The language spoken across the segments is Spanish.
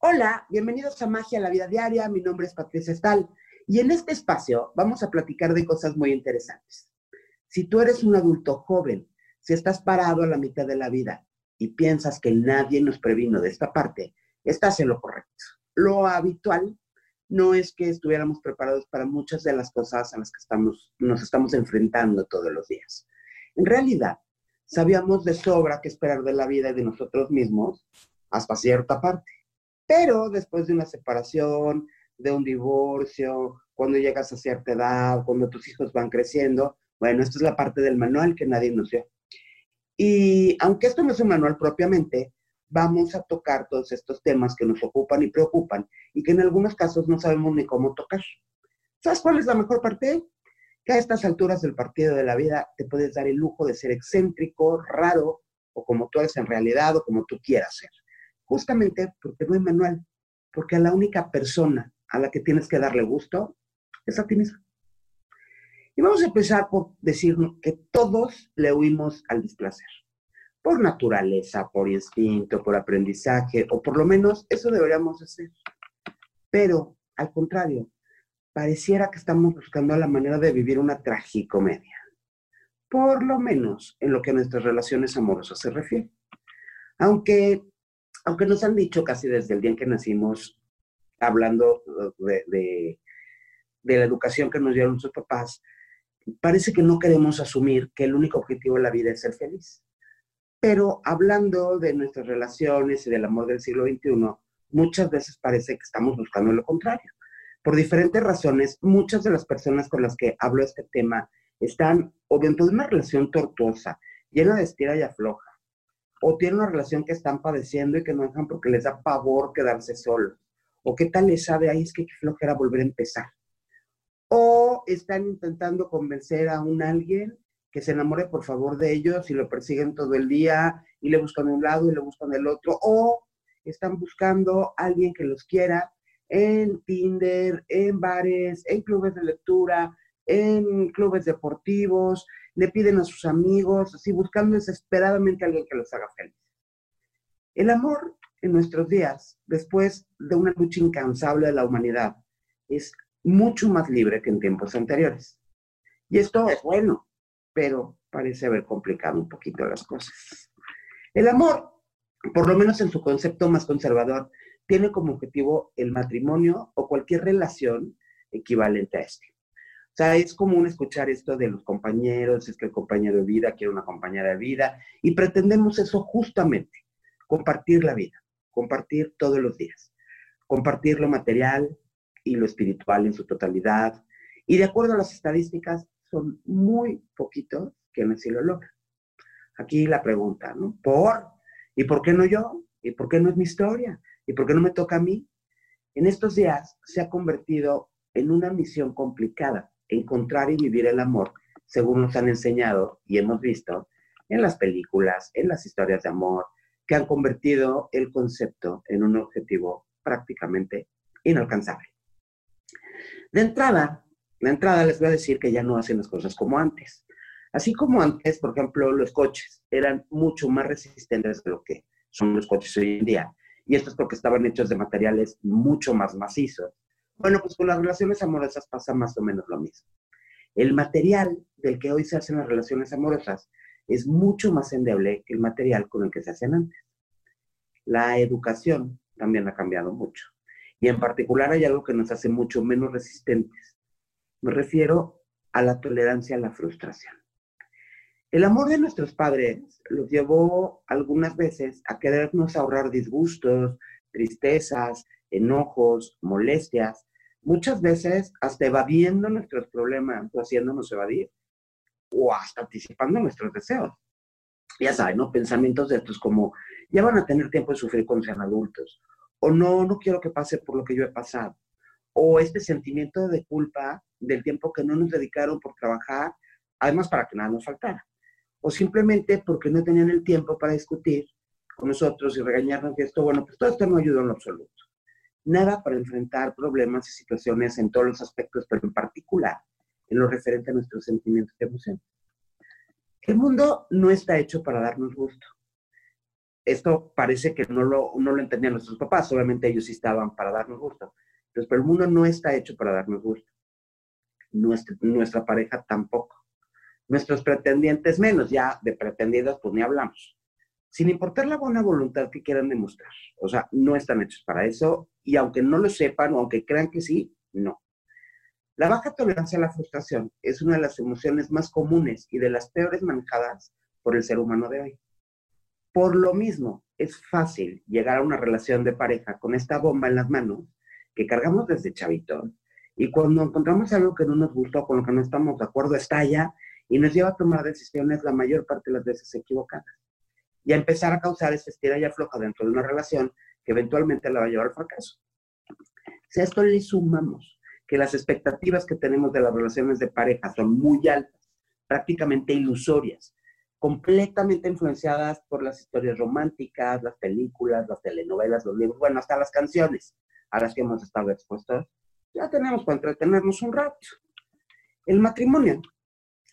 Hola, bienvenidos a Magia la Vida Diaria. Mi nombre es Patricia Estal y en este espacio vamos a platicar de cosas muy interesantes. Si tú eres un adulto joven, si estás parado a la mitad de la vida y piensas que nadie nos previno de esta parte, estás en lo correcto. Lo habitual no es que estuviéramos preparados para muchas de las cosas a las que estamos, nos estamos enfrentando todos los días. En realidad, sabíamos de sobra qué esperar de la vida y de nosotros mismos hasta cierta parte. Pero después de una separación, de un divorcio, cuando llegas a cierta edad, cuando tus hijos van creciendo, bueno, esto es la parte del manual que nadie nos dio. Y aunque esto no es un manual propiamente, vamos a tocar todos estos temas que nos ocupan y preocupan y que en algunos casos no sabemos ni cómo tocar. ¿Sabes cuál es la mejor parte? Que a estas alturas del partido de la vida te puedes dar el lujo de ser excéntrico, raro, o como tú eres en realidad, o como tú quieras ser. Justamente porque no hay manual, porque a la única persona a la que tienes que darle gusto es a ti mismo. Y vamos a empezar por decir que todos le huimos al displacer por naturaleza, por instinto, por aprendizaje, o por lo menos eso deberíamos hacer. Pero, al contrario, pareciera que estamos buscando la manera de vivir una tragicomedia, por lo menos en lo que a nuestras relaciones amorosas se refiere. Aunque, aunque nos han dicho casi desde el día en que nacimos, hablando de, la educación que nos dieron nuestros papás, parece que no queremos asumir que el único objetivo de la vida es ser feliz. Pero hablando de nuestras relaciones y del amor del siglo XXI, muchas veces parece que estamos buscando lo contrario. Por diferentes razones, muchas de las personas con las que hablo este tema están o dentro de una relación tortuosa, llena de estira y afloja, o tienen una relación que están padeciendo y que no dejan porque les da pavor quedarse solos, o qué tal les sabe, ahí es que qué flojera volver a empezar, o están intentando convencer a un alguien que se enamore por favor de ellos y lo persiguen todo el día y le buscan de un lado y le buscan del otro, o están buscando a alguien que los quiera en Tinder, en bares, en clubes de lectura, en clubes deportivos, le piden a sus amigos, así buscando desesperadamente a alguien que los haga feliz. El amor en nuestros días, después de una lucha incansable de la humanidad, es mucho más libre que en tiempos anteriores. Y esto es bueno, pero parece haber complicado un poquito las cosas. El amor, por lo menos en su concepto más conservador, tiene como objetivo el matrimonio o cualquier relación equivalente a este. O sea, es común escuchar esto de los compañeros, es que el compañero de vida quiere una compañera de vida, y pretendemos eso justamente, compartir la vida, compartir todos los días, compartir lo material y lo espiritual en su totalidad. Y de acuerdo a las estadísticas, son muy poquitos quienes sí lo logran. Aquí la pregunta, ¿no? ¿Por? ¿Y por qué no yo? ¿Y por qué no es mi historia? ¿Y por qué no me toca a mí? En estos días se ha convertido en una misión complicada encontrar y vivir el amor, según nos han enseñado y hemos visto en las películas, en las historias de amor, que han convertido el concepto en un objetivo prácticamente inalcanzable. De entrada, la entrada les voy a decir que ya no hacen las cosas como antes. Así como antes, por ejemplo, los coches eran mucho más resistentes de lo que son los coches hoy en día. Y esto es porque estaban hechos de materiales mucho más macizos. Bueno, pues con las relaciones amorosas pasa más o menos lo mismo. El material del que hoy se hacen las relaciones amorosas es mucho más endeble que el material con el que se hacían antes. La educación también ha cambiado mucho. Y en particular hay algo que nos hace mucho menos resistentes me refiero a la tolerancia a la frustración. El amor de nuestros padres los llevó algunas veces a querernos ahorrar disgustos, tristezas, enojos, molestias, muchas veces hasta evadiendo nuestros problemas o haciéndonos evadir, o hasta anticipando nuestros deseos. Ya saben, ¿no? Pensamientos de estos como, ya van a tener tiempo de sufrir cuando sean adultos, o no, no quiero que pase por lo que yo he pasado, o este sentimiento de culpa del tiempo que no nos dedicaron por trabajar, además para que nada nos faltara, o simplemente porque no tenían el tiempo para discutir con nosotros y regañarnos de esto, bueno, pues todo esto no ayudó en lo absoluto. Nada para enfrentar problemas y situaciones en todos los aspectos, pero en particular en lo referente a nuestros sentimientos y emociones. El mundo no está hecho para darnos gusto. esto parece que no lo, no lo entendían nuestros papás, obviamente ellos sí estaban para darnos gusto. Entonces, pero el mundo no está hecho para darnos gusto. Nuestra, nuestra pareja tampoco. Nuestros pretendientes menos, ya de pretendidas pues ni hablamos. Sin importar la buena voluntad que quieran demostrar. O sea, no están hechos para eso y aunque no lo sepan o aunque crean que sí, no. La baja tolerancia a la frustración es una de las emociones más comunes y de las peores manejadas por el ser humano de hoy. Por lo mismo, es fácil llegar a una relación de pareja con esta bomba en las manos que cargamos desde chavito y cuando encontramos algo que no nos gustó, con lo que no estamos de acuerdo, estalla y nos lleva a tomar decisiones la mayor parte de las veces equivocadas y a empezar a causar esa estira y dentro de una relación que eventualmente la va a llevar al fracaso. Si a esto le sumamos que las expectativas que tenemos de las relaciones de pareja son muy altas, prácticamente ilusorias, completamente influenciadas por las historias románticas, las películas, las telenovelas, los libros, bueno, hasta las canciones a las que hemos estado expuestos, ya tenemos para entretenernos un rato. El matrimonio,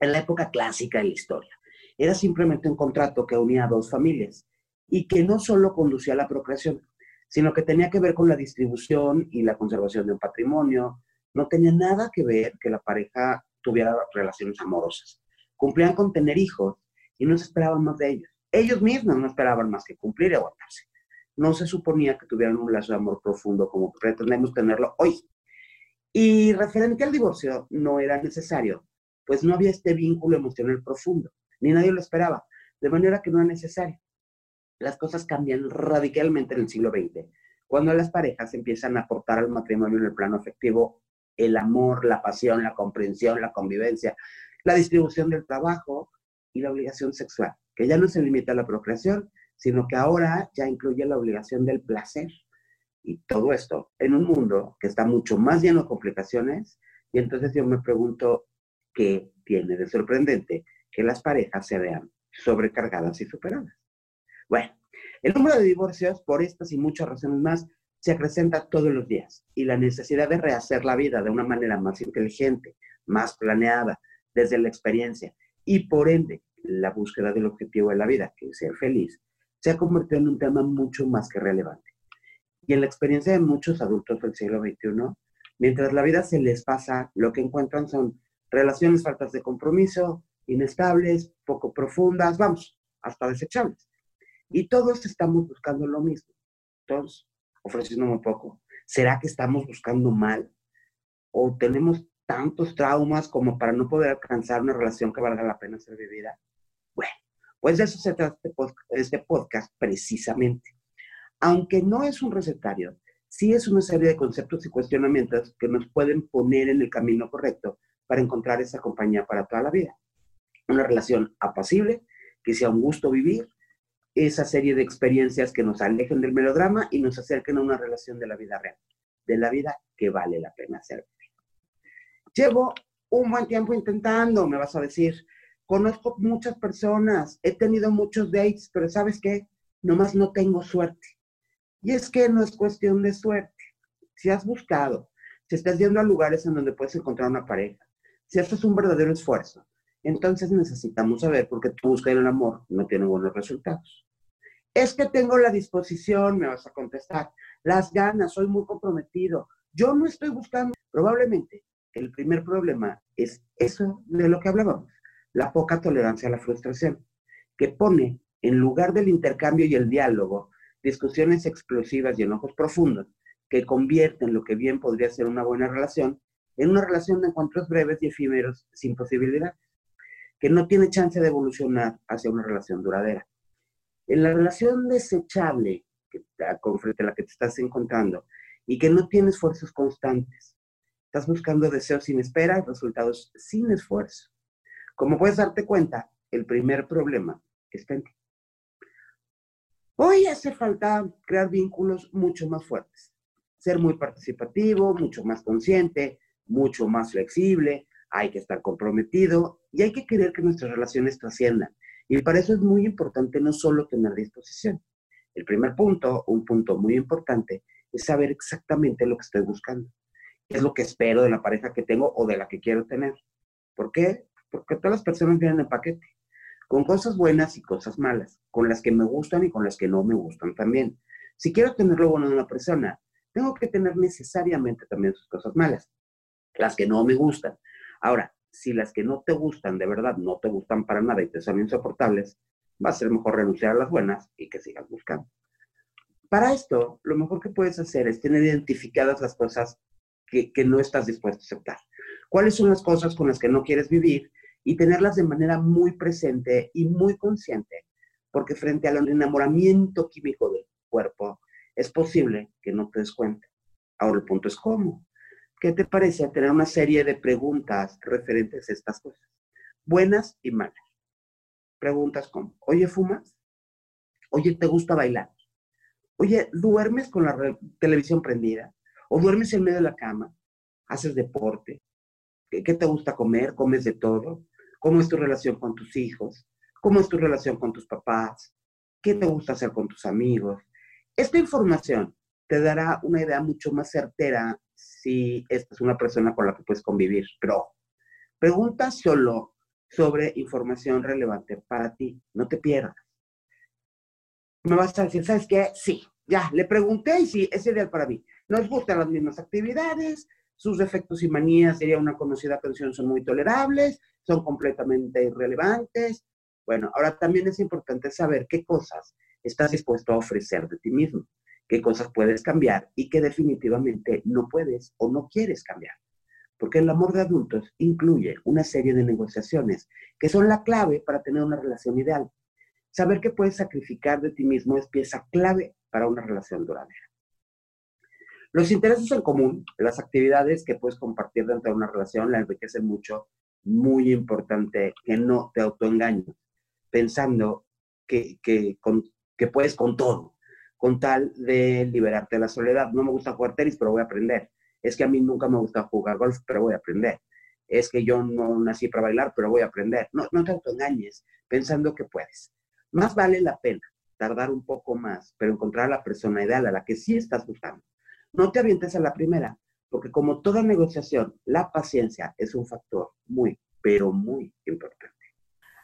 en la época clásica de la historia, era simplemente un contrato que unía a dos familias y que no solo conducía a la procreación, sino que tenía que ver con la distribución y la conservación de un patrimonio. No tenía nada que ver que la pareja tuviera relaciones amorosas. Cumplían con tener hijos y no se esperaban más de ellos. Ellos mismos no esperaban más que cumplir y aguantarse. No se suponía que tuvieran un lazo de amor profundo como pretendemos tenerlo hoy. Y referente al divorcio, no era necesario, pues no había este vínculo emocional profundo, ni nadie lo esperaba, de manera que no era necesario. Las cosas cambian radicalmente en el siglo XX, cuando las parejas empiezan a aportar al matrimonio en el plano afectivo el amor, la pasión, la comprensión, la convivencia, la distribución del trabajo, y la obligación sexual, que ya no se limita a la procreación, sino que ahora ya incluye la obligación del placer. Y todo esto en un mundo que está mucho más lleno de complicaciones. Y entonces yo me pregunto, ¿qué tiene de sorprendente que las parejas se vean sobrecargadas y superadas? Bueno, el número de divorcios, por estas y muchas razones más, se acrecenta todos los días. Y la necesidad de rehacer la vida de una manera más inteligente, más planeada, desde la experiencia y por ende la búsqueda del objetivo de la vida, que es ser feliz, se ha convertido en un tema mucho más que relevante. Y en la experiencia de muchos adultos del siglo XXI, mientras la vida se les pasa, lo que encuentran son relaciones faltas de compromiso, inestables, poco profundas, vamos, hasta desechables. Y todos estamos buscando lo mismo, todos ofreciendo muy poco. ¿Será que estamos buscando mal? ¿O tenemos tantos traumas como para no poder alcanzar una relación que valga la pena ser vivida? Bueno, pues de eso se trata este, este podcast, precisamente. Aunque no es un recetario, sí es una serie de conceptos y cuestionamientos que nos pueden poner en el camino correcto para encontrar esa compañía para toda la vida. Una relación apacible, que sea un gusto vivir, esa serie de experiencias que nos alejen del melodrama y nos acerquen a una relación de la vida real, de la vida que vale la pena ser. Llevo un buen tiempo intentando, me vas a decir. Conozco muchas personas, he tenido muchos dates, pero ¿sabes qué? Nomás no tengo suerte. Y es que no es cuestión de suerte. Si has buscado, si estás yendo a lugares en donde puedes encontrar una pareja, si esto es un verdadero esfuerzo, entonces necesitamos saber por qué tu búsqueda el amor no tiene buenos resultados. Es que tengo la disposición, me vas a contestar, las ganas, soy muy comprometido. Yo no estoy buscando, probablemente el primer problema es eso de lo que hablábamos, la poca tolerancia a la frustración, que pone en lugar del intercambio y el diálogo discusiones explosivas y enojos profundos que convierten lo que bien podría ser una buena relación en una relación de encuentros breves y efímeros sin posibilidad, que no tiene chance de evolucionar hacia una relación duradera. En la relación desechable que, con frente a la que te estás encontrando y que no tiene esfuerzos constantes, Estás buscando deseos sin espera y resultados sin esfuerzo. Como puedes darte cuenta, el primer problema está en ti. Hoy hace falta crear vínculos mucho más fuertes, ser muy participativo, mucho más consciente, mucho más flexible, hay que estar comprometido y hay que querer que nuestras relaciones trasciendan. Y para eso es muy importante no solo tener disposición. El primer punto, un punto muy importante, es saber exactamente lo que estoy buscando es lo que espero de la pareja que tengo o de la que quiero tener. ¿Por qué? Porque todas las personas vienen en paquete. con cosas buenas y cosas malas, con las que me gustan y con las que no me gustan también. Si quiero tener lo bueno de una persona, tengo que tener necesariamente también sus cosas malas, las que no me gustan. Ahora, si las que no te gustan de verdad no te gustan para nada y te son insoportables, va a ser mejor renunciar a las buenas y que sigas buscando. Para esto, lo mejor que puedes hacer es tener identificadas las cosas que, no estás dispuesto a aceptar. ¿Cuáles son las cosas con las que no quieres vivir? Y tenerlas de manera muy presente y muy consciente, porque frente al enamoramiento químico del cuerpo, es posible que no te des cuenta. Ahora el punto es cómo. ¿Qué te parece tener una serie de preguntas referentes a estas cosas? Buenas y malas. Preguntas como, oye, ¿fumas? Oye, ¿te gusta bailar? Oye, ¿duermes con la televisión prendida? ¿O duermes en medio de la cama? ¿Haces deporte? ¿Qué, te gusta comer? ¿Comes de todo? ¿Cómo es tu relación con tus hijos? ¿Cómo es tu relación con tus papás? ¿Qué te gusta hacer con tus amigos? Esta información te dará una idea mucho más certera si esta es una persona con la que puedes convivir. Pero pregunta solo sobre información relevante para ti. No te pierdas. Me vas a decir, ¿sabes qué? Sí, ya, le pregunté y sí, es ideal para mí. Nos gustan las mismas actividades, sus defectos y manías, sería una conocida canción, son muy tolerables, son completamente irrelevantes. Bueno, ahora también es importante saber qué cosas estás dispuesto a ofrecer de ti mismo qué cosas puedes cambiar y qué definitivamente no puedes o no quieres cambiar. Porque el amor de adultos incluye una serie de negociaciones que son la clave para tener una relación ideal. Saber que puedes sacrificar de ti mismo es pieza clave para una relación duradera. Los intereses en común, las actividades que puedes compartir dentro de una relación, la enriquecen mucho. Muy importante que no te autoengañes pensando que, que, que puedes con todo con tal de liberarte de la soledad. No me gusta jugar tenis, pero voy a aprender. Es que a mí nunca me gusta jugar golf, pero voy a aprender. Es que yo no nací para bailar, pero voy a aprender. No, no te autoengañes pensando que puedes. Más vale la pena tardar un poco más, pero encontrar la persona ideal a la que sí estás buscando. No te avientes a la primera, porque como toda negociación, la paciencia es un factor muy, pero muy importante.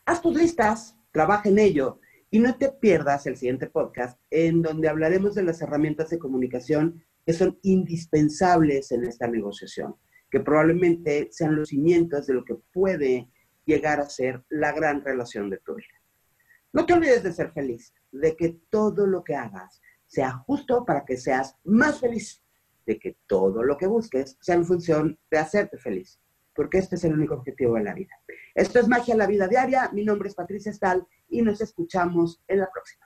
Haz tus listas, trabaja en ello y no te pierdas el siguiente podcast en donde hablaremos de las herramientas de comunicación que son indispensables en esta negociación, que probablemente sean los cimientos de lo que puede llegar a ser la gran relación de tu vida. No te olvides de ser feliz, de que todo lo que hagas sea justo para que seas más feliz, de que todo lo que busques sea en función de hacerte feliz, porque este es el único objetivo de la vida. Esto es Magia la Vida Diaria, mi nombre es Patricia Stahl y nos escuchamos en la próxima.